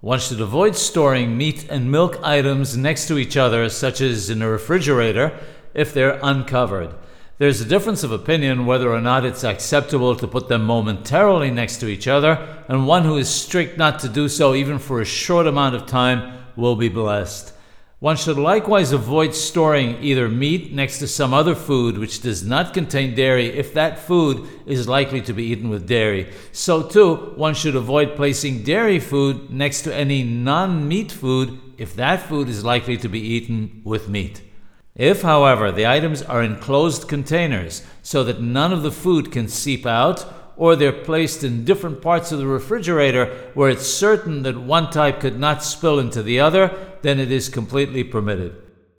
One should avoid storing meat and milk items next to each other, such as in a refrigerator, if they're uncovered. There's a difference of opinion whether or not it's acceptable to put them momentarily next to each other, and one who is strict not to do so even for a short amount of time will be blessed. One should likewise avoid storing either meat next to some other food which does not contain dairy if that food is likely to be eaten with dairy. So, too, one should avoid placing dairy food next to any non meat food if that food is likely to be eaten with meat. If, however, the items are in closed containers so that none of the food can seep out, or they're placed in different parts of the refrigerator where it's certain that one type could not spill into the other, then it is completely permitted.